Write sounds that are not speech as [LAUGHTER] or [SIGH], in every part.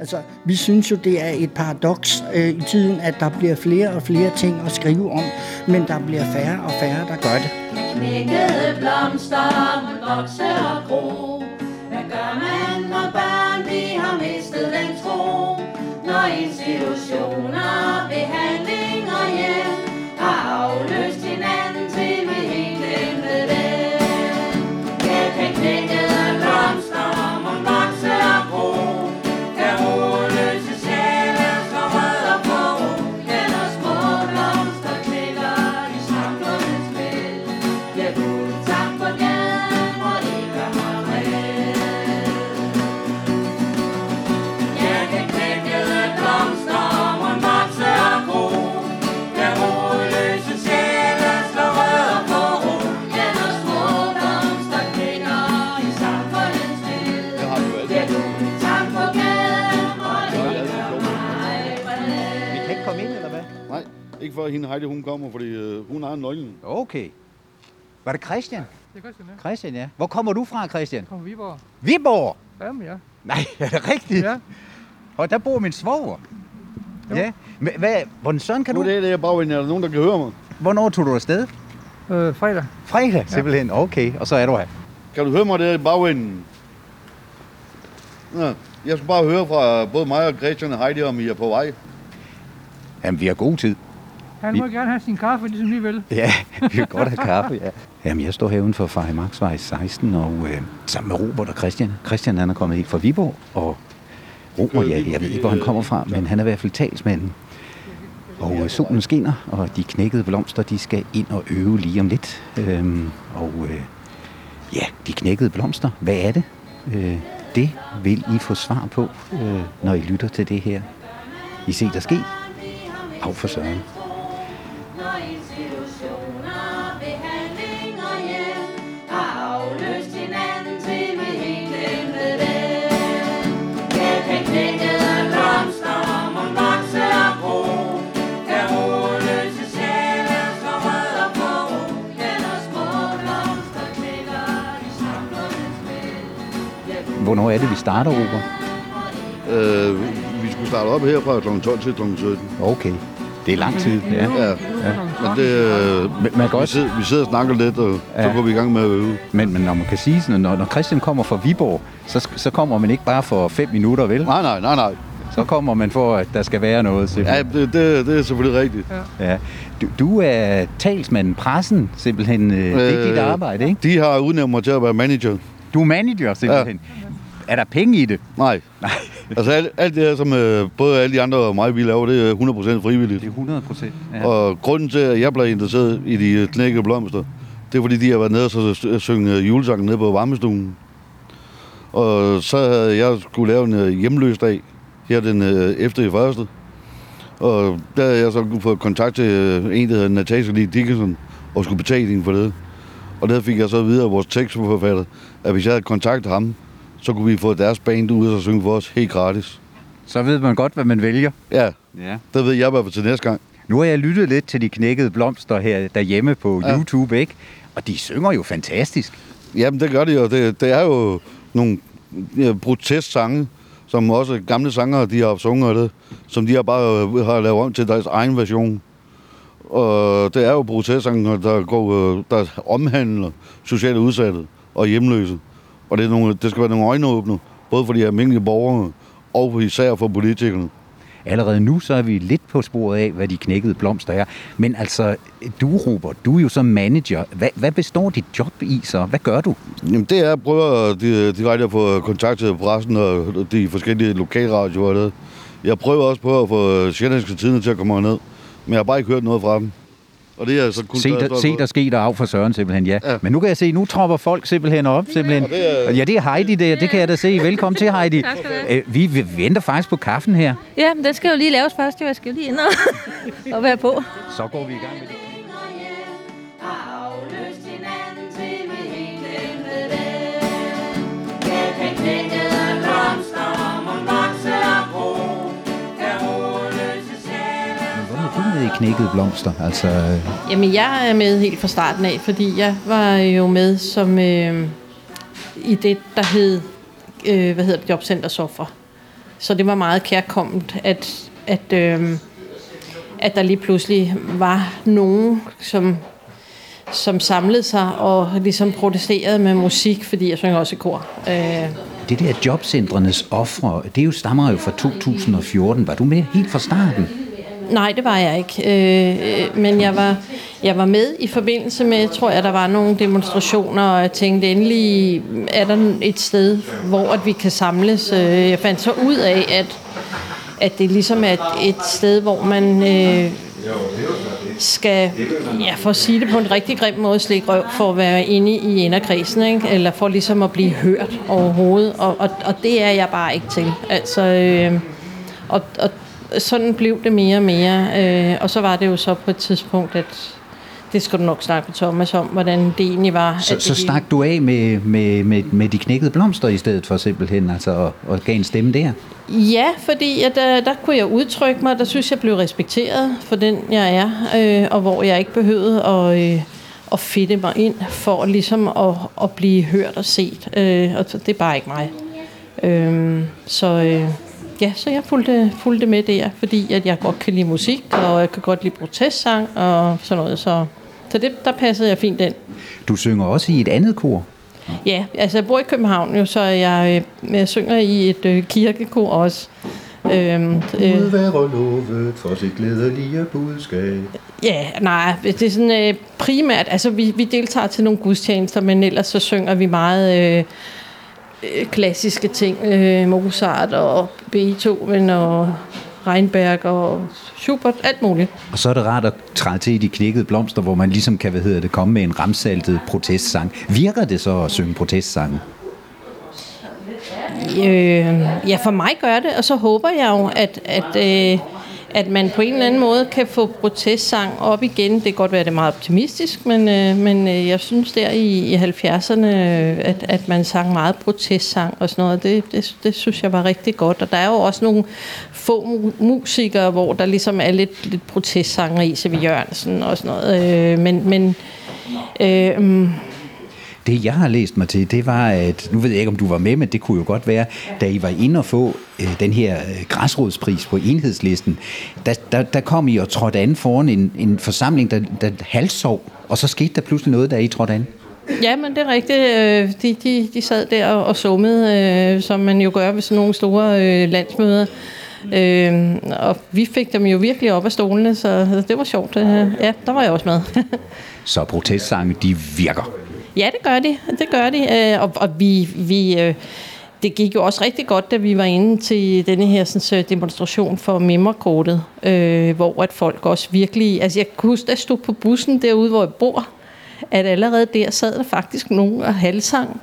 Altså, vi synes jo, det er et paradoks øh, i tiden, at der bliver flere og flere ting at skrive om, men der bliver færre og færre, der gør det. Knækkede blomster må vokse og gro. Hvad gør man, når børn de har mistet den tro? Når institutioner, behandling og hjem har før hende Heidi hun kommer, fordi øh, hun har nøglen. Okay. Var det Christian? Det er Christian, ja. Christian, ja. Hvor kommer du fra, Christian? Kom fra Viborg. Viborg! Jamen, ja. Nej, [LAUGHS] er det rigtigt? Ja. Og der bor min svoger. Jo. Ja. Men Hvad, hvordan sådan kan Nu du... er det der bagvind, er der nogen, der kan høre mig? Hvornår tog du afsted? Øh, fredag. Fredag, simpelthen. Okay, og så er du her. Kan du høre mig der i bagvinden? Ja, jeg skal bare høre fra både mig og Christian og Heidi, om I er på vej. Jamen, vi har god tid. Han må gerne have sin kaffe, ligesom vi vil. Ja, vi vil godt have kaffe, ja. Jamen, jeg står her uden for Faye Marksvej 16, og øh, sammen med Robert og Christian. Christian, han er kommet helt fra Viborg, og Robert, ja, jeg ved ikke, hvor han kommer fra, men han er i hvert fald talsmanden. Og øh, solen skinner, og de knækkede blomster, de skal ind og øve lige om lidt. Øhm, og øh, ja, de knækkede blomster, hvad er det? Øh, det vil I få svar på, øh, når I lytter til det her. I ser der ske. Af for søren. Hvornår er det, vi starter, Robert? Øh, vi skulle starte op her fra kl. 12 til kl. 17. Okay. Det er lang tid. Ja. Ja, men det, øh, Men, man kan vi, også, sidder, vi sidder og snakker lidt, og ja. så Ja. går vi i gang med at øve. men, men når man kan sige sådan, når, når Christian kommer fra Viborg, så, så kommer man ikke bare for fem minutter, vel? Nej, nej, nej, nej. Så kommer man for, at der skal være noget. Ja, Simpelthen. det, det, det er selvfølgelig rigtigt. Ja. Du, du er talsmanden, pressen, simpelthen. Øh, det er dit Øh, arbejde, ikke? De har udnævnt mig til at være manager. Du er manager, simpelthen. Er der penge i det? Nej. Nej. Altså alt, alt det her, som øh, både alle de andre og mig, vi laver, det er 100% frivilligt. Det er 100 procent. Ja. Og grunden til, at jeg blev interesseret i de øh, knækkede blomster, det er fordi, de har været nede og så s- synge øh, julesangen nede på varmestuen. Og så havde jeg skulle lave en øh, hjemløs dag, her den øh, efter i første. Og der havde jeg så fået kontakt til øh, en, der hedder Natasha Lee Dickinson, og skulle betale hende for det. Og der fik jeg så videre af vores tekstforfatter, at hvis jeg havde kontaktet ham, så kunne vi få deres band ud og synge for os helt gratis. Så ved man godt, hvad man vælger. Ja, Ja. der ved jeg i hvert fald til næste gang. Nu har jeg lyttet lidt til de knækkede blomster her derhjemme på Ja. YouTube, ikke? Og de synger jo fantastisk. Jamen, det gør de jo. Det, det er jo nogle ja, protestsange, som også gamle sangere, de har sunget det, som de har bare øh, har lavet om til deres egen version. Og det er jo protestsange, der, går, øh, der omhandler sociale udsatte og hjemløse. Og det, er nogle, det skal være nogle øjenåbner, både for de almindelige borgere og især for politikerne. Allerede nu så er vi lidt på sporet af, hvad de knækkede blomster er. Men altså, du Robert, du er jo som manager. Hvad, hvad består dit job i så? Hvad gør du? Jamen, det er at prøve at de, direkte at få kontakt til pressen og de forskellige lokalradioer. Jeg prøver også på at få Sjællandske Tidene til at komme ned, men jeg har bare ikke hørt noget fra dem. Og det er så kun Se der, for. se der ske der af for Søren simpelthen, ja. Ja. Men nu kan jeg se, nu tropper folk simpelthen op. Simpelthen. det er- Ja, det er Heidi der, det kan jeg da se. Velkommen til, Heidi. [LAUGHS] Tak skal du have. Øh, Vi, vi venter faktisk på kaffen her. Ja, men den skal jo lige laves først, jo. Jeg skal jo lige ind og, [LAUGHS] og være på. Så går vi i gang med det. Med i knækkede blomster? Altså, øh, Jamen, jeg er med helt fra starten af, fordi jeg var jo med som øh, i det, der hed, øh, hvad hedder det, Jobcenter Soffer. så det var meget kærkommet, at, at, øh, at der lige pludselig var nogen, som, som samlede sig og ligesom protesterede med musik, fordi jeg synger også i kor. Øh, Det der jobcentrenes ofre, det er jo, stammer jo fra 2014. Var du med helt fra starten? Nej, det var jeg ikke. Øh, men jeg var, jeg var med i forbindelse med, tror jeg, der var nogle demonstrationer, og jeg tænkte endelig, er der et sted, hvor at vi kan samles. Øh, Jeg fandt så ud af, at, at det ligesom er et, et sted, hvor man øh, skal, ja, for at sige det på en rigtig grim måde, slikke røv for at være inde i inderkredsen, ikke? eller for ligesom at blive hørt overhovedet. Og, og, og det er jeg bare ikke til. Altså, øh, og, og sådan blev det mere og mere. Øh, og så var det jo så på et tidspunkt, at det skal du nok snakke med Thomas om, hvordan det egentlig var. Så, så stak du af med, med, med, med de knækkede blomster i stedet for simpelthen, altså, og, og gav en stemme der? Ja, fordi at, der, der kunne jeg udtrykke mig, der synes jeg blev respekteret for den, jeg er, øh, og hvor jeg ikke behøvede at, øh, at fedte mig ind for ligesom at, at blive hørt og set. Øh, og det er bare ikke mig. Øh, så øh, ja, så jeg fulgte, fulgte med der, fordi at jeg godt kan lide musik, og jeg kan godt lide protestsang og sådan noget. Så, så det, der passede jeg fint ind. Du synger også i et andet kor. Ja, altså jeg bor i København jo, så jeg, øh, jeg synger i et øh, kirkekor også. Øhm, øh, være lovet for sit glædelige budskab. ja, nej, det er sådan øh, primært, altså vi, vi deltager til nogle gudstjenester, men ellers så synger vi meget øh, øh, klassiske ting. Øh, Mozart og Beethoven og Reinberg og Schubert, alt muligt. Og så er det rart at træde til i de knækkede blomster, hvor man ligesom kan, hvad hedder det, komme med en ramsaltet protestsang. Virker det så at synge protestsange? Øh, ja, for mig gør det, og så håber jeg jo, at, at, øh, at man på en eller anden måde kan få protestsang op igen. Det kan godt være, at det er meget optimistisk, men, øh, men øh, jeg synes der i, i 70'erne, øh, at, at man sang meget protestsang og sådan noget, det, det, det synes jeg var rigtig godt. Og der er jo også nogle få musikere, hvor der ligesom er lidt, lidt protestsanger i, så Jørgensen og sådan noget. Øh, men men øh, mm, det, jeg har læst mig til, det var, at, nu ved jeg ikke, om du var med, men det kunne jo godt være, da I var inde og få øh, den her øh, græsrodspris på enhedslisten, der, der, der kom I og trådte an foran en, en forsamling, der, der halssov, og så skete der pludselig noget, da I trådte an. Ja, men det er rigtigt. Øh, De, de, de sad der og, og summede, øh, som man jo gør ved sådan nogle store øh, landsmøder. Øh, og vi fik dem jo virkelig op af stolene, så det var sjovt. Øh, Ja, der var jeg også med. [LAUGHS] Så protestsange, de virker ja, det gør de. Det gør de. Øh, Og, og vi... vi øh, det gik jo også rigtig godt, da vi var inde til denne her sådan, demonstration for memmerkortet, øh, hvor at folk også virkelig... Altså jeg kan huske, da jeg stod på bussen derude, hvor jeg bor, at allerede der sad der faktisk nogen og halsang.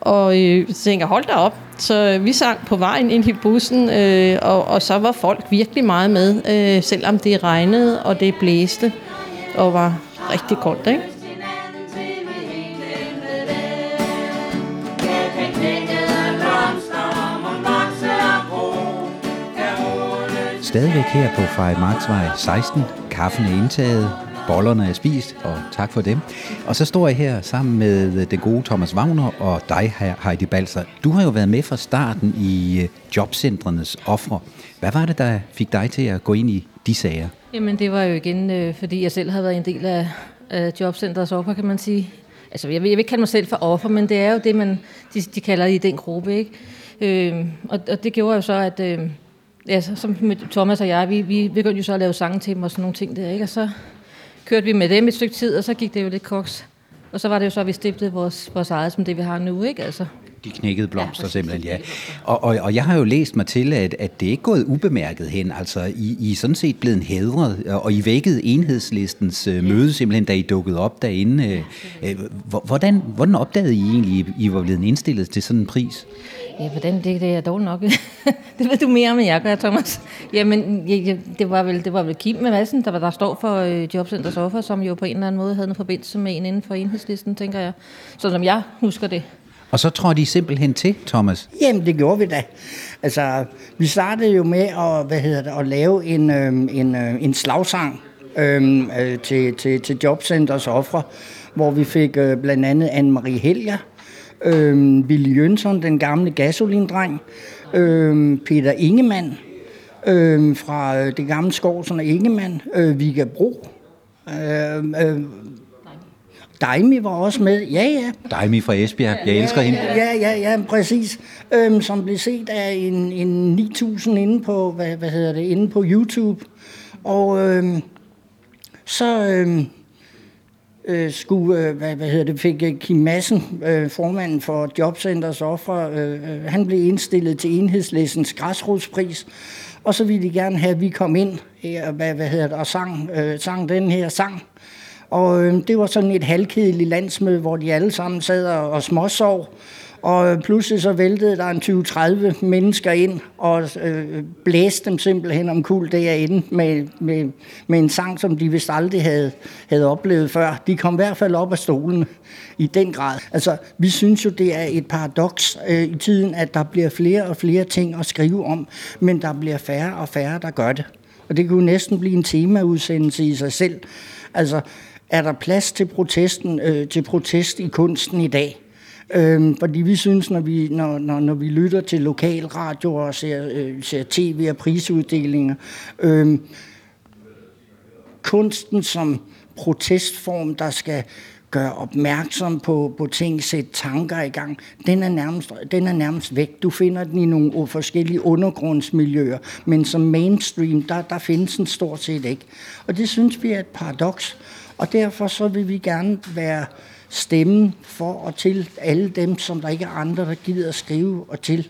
Og øh, så tænkte jeg, hold da op. Så øh, vi sang på vejen ind i bussen, øh, og, og så var folk virkelig meget med, øh, selvom det regnede og det blæste og var rigtig koldt, ikke? Stadigvæk her på Frederiksmarksvej 16. Kaffen er indtaget, bollerne er spist, og tak for dem. Og så står jeg her sammen med den gode Thomas Wagner og dig, Heidi Balser. Du har jo været med fra starten i øh, jobcentrenes ofre. Hvad var det, der fik dig til at gå ind i de sager? Jamen det var jo igen, øh, fordi jeg selv havde været en del af, af jobcenterets offer, kan man sige. Altså jeg vil, jeg vil ikke kalde mig selv for offer, men det er jo det, man, de, de kalder i den gruppe. Ikke? Øh, og, og det gjorde jo så, at øh, ja, så, som med Thomas og jeg, vi, vi begyndte jo så at lave sange til dem og sådan nogle ting der. Ikke? Og så kørte vi med dem et stykke tid, og så gik det jo lidt koks. Og så var det jo så, at vi stiftede vores, vores eget, som det vi har nu. Ikke? Altså, De knækkede blomster Ja, simpelthen, ja. Og, og, og jeg har jo læst mig til, at, at det ikke er gået ubemærket hen. Altså, I, I er sådan set blevet hædret, og I vækkede enhedslistens øh, møde simpelthen, da I dukkede op derinde. Øh, øh, hvor- hvordan, hvordan opdagede I egentlig, at I var blevet indstillet til sådan en pris? Ja, hvordan det, det er dårligt nok. [LAUGHS] det ved du mere om, end jeg gør, Thomas. Jamen, ja, ja, det, var vel, det var vel Kim med Madsen, der, var- der står for øh, Jobcenters offer, som jo på en eller anden måde havde en forbindelse med en inden for enhedslisten, tænker jeg. Så som jeg husker det. Og så tror de simpelthen til, Thomas. Jamen, det gjorde vi da. Altså, vi startede jo med at, hvad hedder det, at lave en, øh, en, øh, en slagsang øh, øh, til, til, til Jobcenters ofre, hvor vi fik øh, blandt andet Anne-Marie Helger, øh, Willy Jønsson, den gamle gasolindreng, øh, Peter Ingemann øh, fra det gamle Skovsen og Ingemann, øh, Vigga Bro, øh, øh, Daimi var også med, ja ja, Daimi fra Esbjerg. Jeg elsker hende. Ja, ja, ja, præcis. Øhm, som blev set af en, en 9000 inde på, hvad, hvad hedder det, inde på YouTube. Og øhm, så øhm, øh, skulle, øh, hvad, hvad hedder det, fik øh, Kim Madsen, øh, formanden for Jobcenters Offer, øh, øh, han blev indstillet til enhedslæsens græsrodspris. Og så ville de gerne have, at vi kom ind her, hvad, hvad hedder det, og sang, øh, sang den her sang. Og øh, det var sådan et halvkedeligt landsmøde, hvor de alle sammen sad og, og småsov. Og pludselig så væltede der en 20-30 mennesker ind og øh, blæste dem simpelthen omkuld derinde med, med, med en sang, som de vist aldrig havde, havde oplevet før. De kom i hvert fald op af stolen i den grad. Altså, vi synes jo, det er et paradoks øh, i tiden, at der bliver flere og flere ting at skrive om, men der bliver færre og færre, der gør det. Og det kunne næsten blive en temaudsendelse i sig selv. Altså, er der plads til protesten, øh, til protest i kunsten i dag? Øhm, fordi vi synes, når vi, når, når, når vi lytter til lokalradio og ser, øh, ser tv og prisuddelinger, øhm, kunsten som protestform, der skal gøre opmærksom på, på ting, sætte tanker i gang, den er, nærmest, den er nærmest væk. Du finder den i nogle øh, forskellige undergrundsmiljøer, men som mainstream, der, der findes den stort set ikke. Og det synes vi er et paradoks. Og derfor så vil vi gerne være stemmen for og til alle dem, som der ikke er andre, der gider at skrive og til.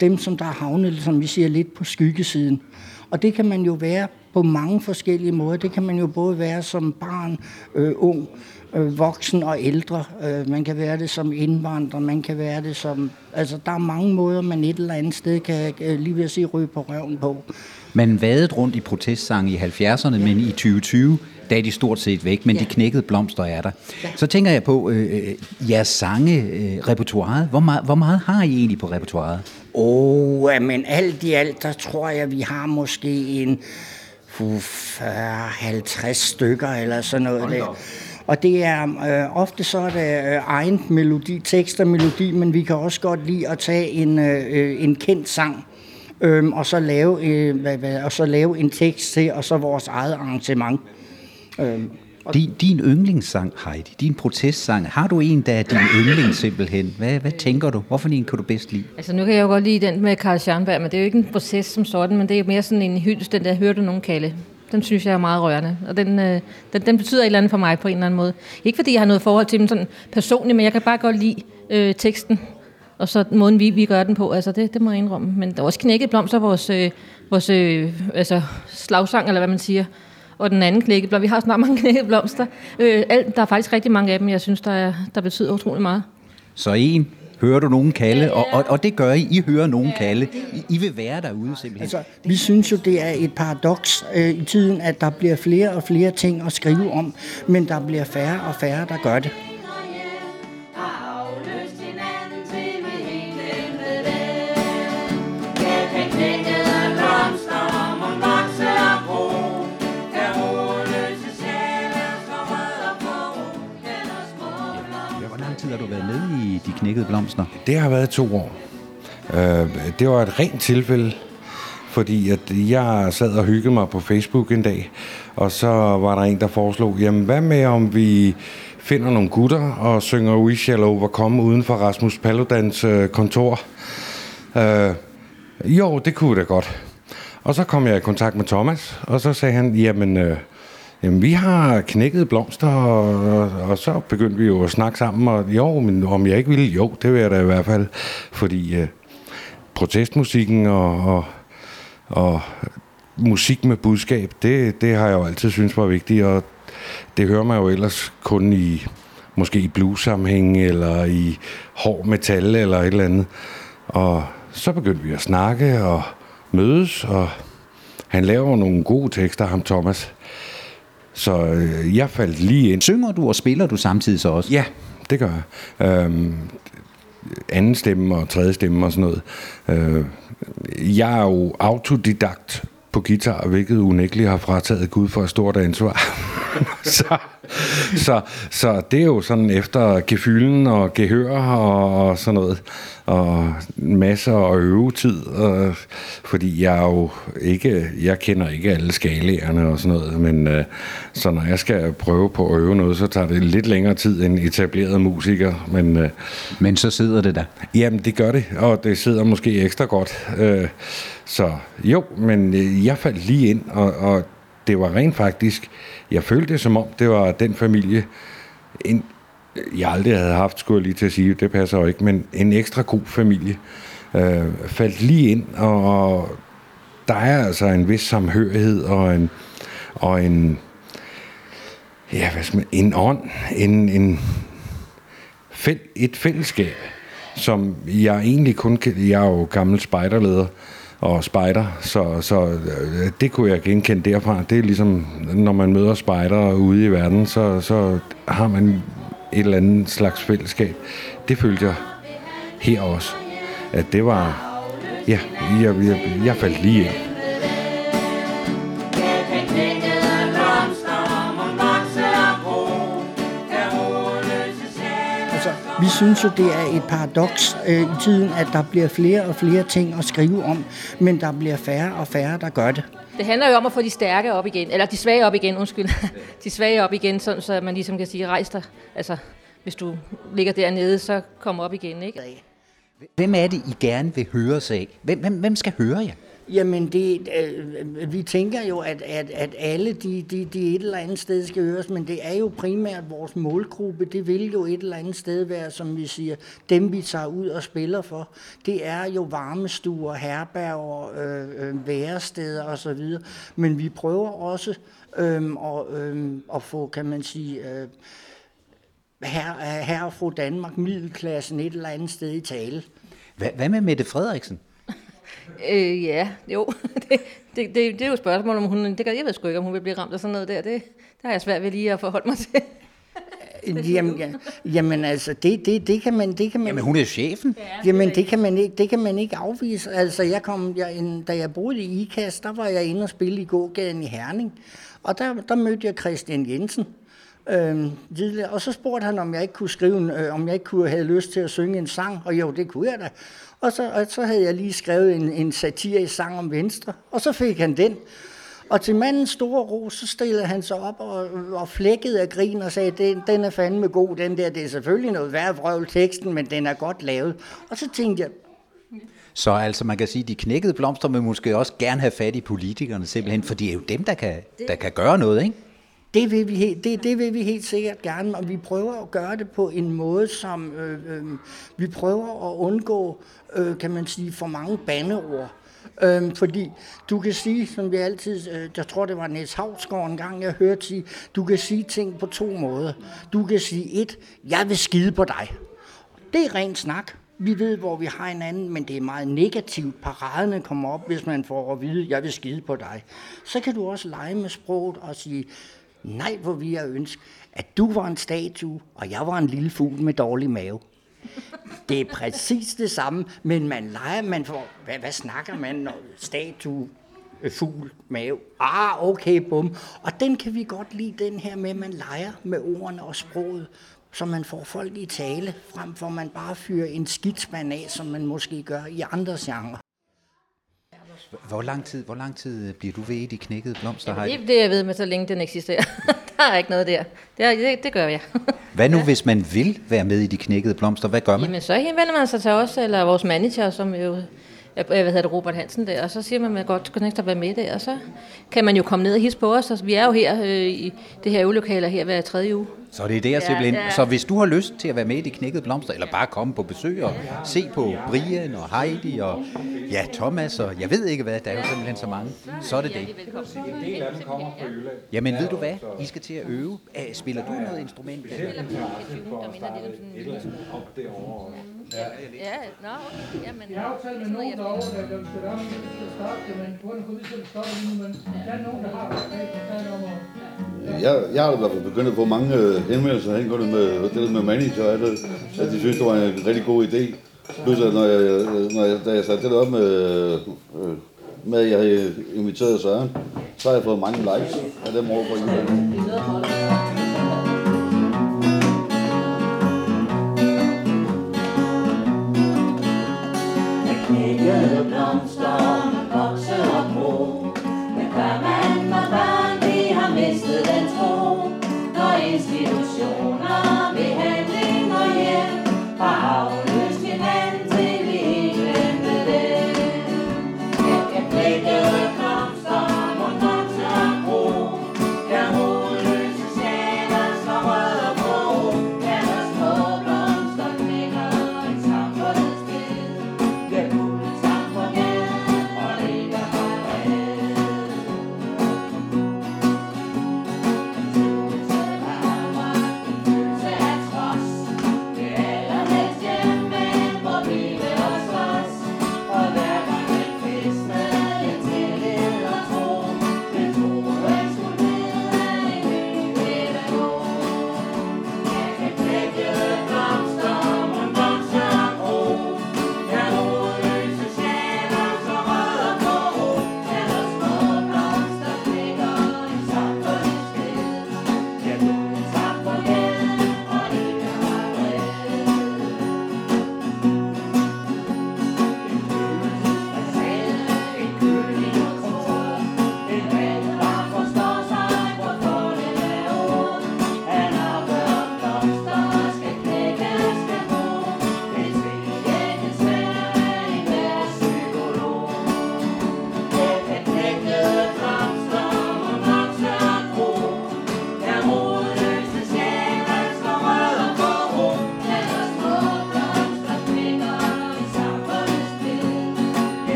Dem, som der er havnet, som vi siger, lidt på skyggesiden. Og det kan man jo være på mange forskellige måder. Det kan man jo både være som barn, øh, ung, øh, voksen og ældre. Øh, man kan være det som indvandrer, man kan være det som... Altså, der er mange måder, man et eller andet sted kan øh, lige ved at sige ryge på røven på. Man vadede rundt i protestsange i 70'erne, men i 2020, der er de stort set væk, men ja. de knækkede blomster er der. Ja. Så tænker jeg på øh, jeres sange, øh, repertoireet. Hvor meget, hvor meget har I egentlig på repertoireet? Åh, oh, men alt i alt, der tror jeg, vi har måske en 40-50 stykker eller sådan noget der. Og det er øh, ofte så er det øh, egen melodi, tekst og melodi, men vi kan også godt lide at tage en, øh, en kendt sang, øh, og, så lave, øh, hvad, hvad, og så lave en tekst til, og så vores eget arrangement. Øh, din, din yndlingssang, Heidi, din protestsang, har du en, der er din yndling simpelthen? Hvad, hvad tænker du? Hvorfor en kan du bedst lide? Altså nu kan jeg jo godt lide den med Karl Scharnberg, men det er jo ikke en proces som sådan, men det er mere sådan en hyldest, den der, hørte du nogen kalde? Den synes jeg er meget rørende, og den, øh, den, den betyder et eller andet for mig på en eller anden måde. Ikke fordi jeg har noget forhold til dem sådan personligt, men jeg kan bare godt lide øh, teksten, og så måden vi, vi gør den på, altså det, det må jeg indrømme. Men der er også knækket blomster, vores, øh, vores øh, altså slagsang, eller hvad man siger, og den anden knækkeblom. Vi har snart mange [LAUGHS] knækkeblomster. Øh, alt, der er faktisk rigtig mange af dem, jeg synes, der, er, der betyder utrolig meget. Så en, hører du nogen kalde, og, og, og det gør I. I hører nogen kalde. I, I vil være derude simpelthen. Altså, vi synes jo, det er et paradoks øh, i tiden, at der bliver flere og flere ting at skrive om, men der bliver færre og færre, der gør det. Du været med i De Knækkede Blomster? Det har været to år. Øh, det var et rent tilfælde, fordi at jeg sad og hyggede mig på Facebook en dag, og så var der en, der foreslog, jamen hvad med om vi finder nogle gutter og synger We Shall Overcome uden for Rasmus Paludans øh, kontor. Øh, jo, det kunne da godt. Og så kom jeg i kontakt med Thomas, og så sagde han, jamen, øh, jamen vi har knækket blomster, og, og, så begyndte vi jo at snakke sammen, og jo, men om jeg ikke ville, jo, det vil jeg da i hvert fald, fordi øh, protestmusikken og, og, og musik med budskab, det, det har jeg jo altid synes var vigtigt, og det hører man jo ellers kun i måske i blues-sammenhæng, eller i hård metal, eller et eller andet. Og så begyndte vi at snakke og mødes, og han laver nogle gode tekster, ham Thomas. Så øh, jeg faldt lige ind. Synger du og spiller du samtidig så også? Ja, det gør jeg. Øhm, anden stemme og tredje stemme og sådan noget. Øh, jeg er jo autodidakt på guitar, hvilket unægteligt har frataget Gud for et stort ansvar. [LAUGHS] så, så, så det er jo sådan efter gefylen og gehør og, og sådan noget. Og masser af øvetid, og, fordi jeg jo ikke, jeg kender ikke alle skalaerne og sådan noget, men øh, så når jeg skal prøve på at øve noget, så tager det lidt længere tid end etableret musiker, men øh, Men så sidder det der. Jamen, det gør det, og det sidder måske ekstra godt. Øh, så jo, men øh, jeg faldt lige ind, og, og det var rent faktisk, jeg følte det som om, det var den familie, en, jeg aldrig havde haft, skulle jeg lige til at sige, det passer jo ikke, men en ekstra god familie. Øh, faldt lige ind, og, og der er altså en vis samhørighed og en, og en ja, hvad skal man, en ånd, en, en, fæl, et fællesskab, som jeg egentlig kun kan... Jeg er jo gammel spejderleder og spejder, så, så øh, det kunne jeg genkende derfra. Det er ligesom, når man møder spejdere ude i verden, så, så har man et eller andet slags fællesskab. Det følte jeg her også. At det var... Ja, jeg, jeg, jeg faldt lige ind. Synes jo, det er et paradoks øh, i tiden, at der bliver flere og flere ting at skrive om, men der bliver færre og færre, der gør det. Det handler jo om at få de stærke op igen, eller de svage op igen, undskyld. De svage op igen, sådan, så man ligesom kan sige, rejs dig. Altså, hvis du ligger dernede, så kom op igen, ikke? Hvem er det, I gerne vil høre sig af? Hvem, hvem, hvem skal høre jer? Jamen, det, øh, vi tænker jo, at, at, at alle de, de, de et eller andet sted skal høres, men det er jo primært vores målgruppe. Det vil jo et eller andet sted være, som vi siger, dem vi tager ud og spiller for. Det er jo varmestuer, herberger, øh, øh, væresteder osv. Men vi prøver også øh, og, øh, at få, kan man sige... Øh, her, her og fru Danmark, middelklassen et eller andet sted i tale. Hvad, hvad med Mette Frederiksen? Øh, ja, jo. [LAUGHS] det, det, det, det er jo et spørgsmål, om hun... Det jeg ved sgu ikke, om hun vil blive ramt af sådan noget der. Det, det har jeg svært ved lige at forholde mig til. [LAUGHS] Jamen, ja, jamen altså, det, det, det kan man, det kan man, Jamen, hun er chefen. jamen, det kan man ikke, det kan man ikke afvise. Altså, jeg kom, jeg, en, da jeg boede i IKAS, der var jeg inde og spille i gågaden i Herning, og der, der mødte jeg Christian Jensen. Øhm, tidligere, og så spurgte han, om jeg ikke kunne skrive, en, øh, om jeg ikke kunne have lyst til at synge en sang, og jo, det kunne jeg da. Og så, og så havde jeg lige skrevet en, en satirisk sang om Venstre, og så fik han den. Og til mandens store ro, så stillede han sig op og, og flækkede af grin og sagde, den, den er fandme god, den der. Det er selvfølgelig noget værd vrøvl teksten, men den er godt lavet. Og så tænkte jeg, Så altså, man kan sige, de knækkede blomster vil måske også gerne have fat i politikerne simpelthen, for det er jo dem, der kan, der kan gøre noget, ikke? Det vil, vi helt, det, det vil vi helt sikkert gerne, og vi prøver at gøre det på en måde, som øh, øh, vi prøver at undgå, øh, kan man sige, for mange bandeord. Øhm, fordi du kan sige, som vi altid, øh, jeg tror det var Niels Havsgaard en gang, jeg hørte sige, du kan sige ting på to måder. Du kan sige et, jeg vil skide på dig. Det er ren snak. Vi ved, hvor vi har hinanden, men det er meget negativt. Paraderne kommer op, hvis man får at vide, jeg vil skide på dig. Så kan du også lege med sproget og sige, nej, hvor vi jeg ønske, at du var en statue, og jeg var en lille fugl med dårlig mave. Det er præcis det samme, men man leger, man får, hvad, hvad snakker man, når statue, øh, fugl, mave, ah, okay, bum. Og den kan vi godt lide, den her med, at man leger med ordene og sproget, så man får folk i tale, frem for man bare fyrer en skidsmand af, som man måske gør i andre genrer. Hvor lang tid, hvor lang tid bliver du ved i de knækkede blomster? Heidi? Det er det, jeg ved med, så længe den eksisterer. [LAUGHS] der er ikke noget der. Det, det, det gør jeg. [LAUGHS] Hvad nu, hvis man vil være med i de knækkede blomster? Hvad gør man? Jamen, så henvender man sig til os, eller vores manager, som jo jeg, hvad hedder det, Robert Hansen der, og så siger man, at man godt kunne tænke være med der, og så kan man jo komme ned og hisse på os. Altså, vi er jo her øh, i det her øvelokale her hver tredje uge. Så det er der simpelthen. ja. Så hvis du har lyst til at være med i de knækkede blomster, eller bare komme på besøg og se på Brian og Heidi og ja, Thomas og jeg ved ikke hvad, der er jo simpelthen så mange, så er det det. Jamen ved du hvad, I skal til at øve. Spiller du noget instrument? Ja, nå, okay. Jamen, Jeg har jo talt med nogen derovre, der der skal op til at starte det, men på af lige nu, men der er nogen, der har været om at Jeg, jeg har i hvert fald begyndt at få mange øh, henvendelser angående med, det med manager, at, at de synes, det var en rigtig god idé. Plus, at når jeg, når jeg, da jeg satte det op med, øh, med, at jeg havde inviteret Søren, så har jeg fået mange likes af dem over på Jylland.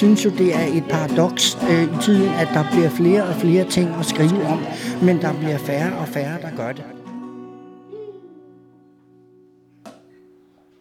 Synes jo, det er et paradoks øh, i tiden, at der bliver flere og flere ting at skrive om, men der bliver færre og færre.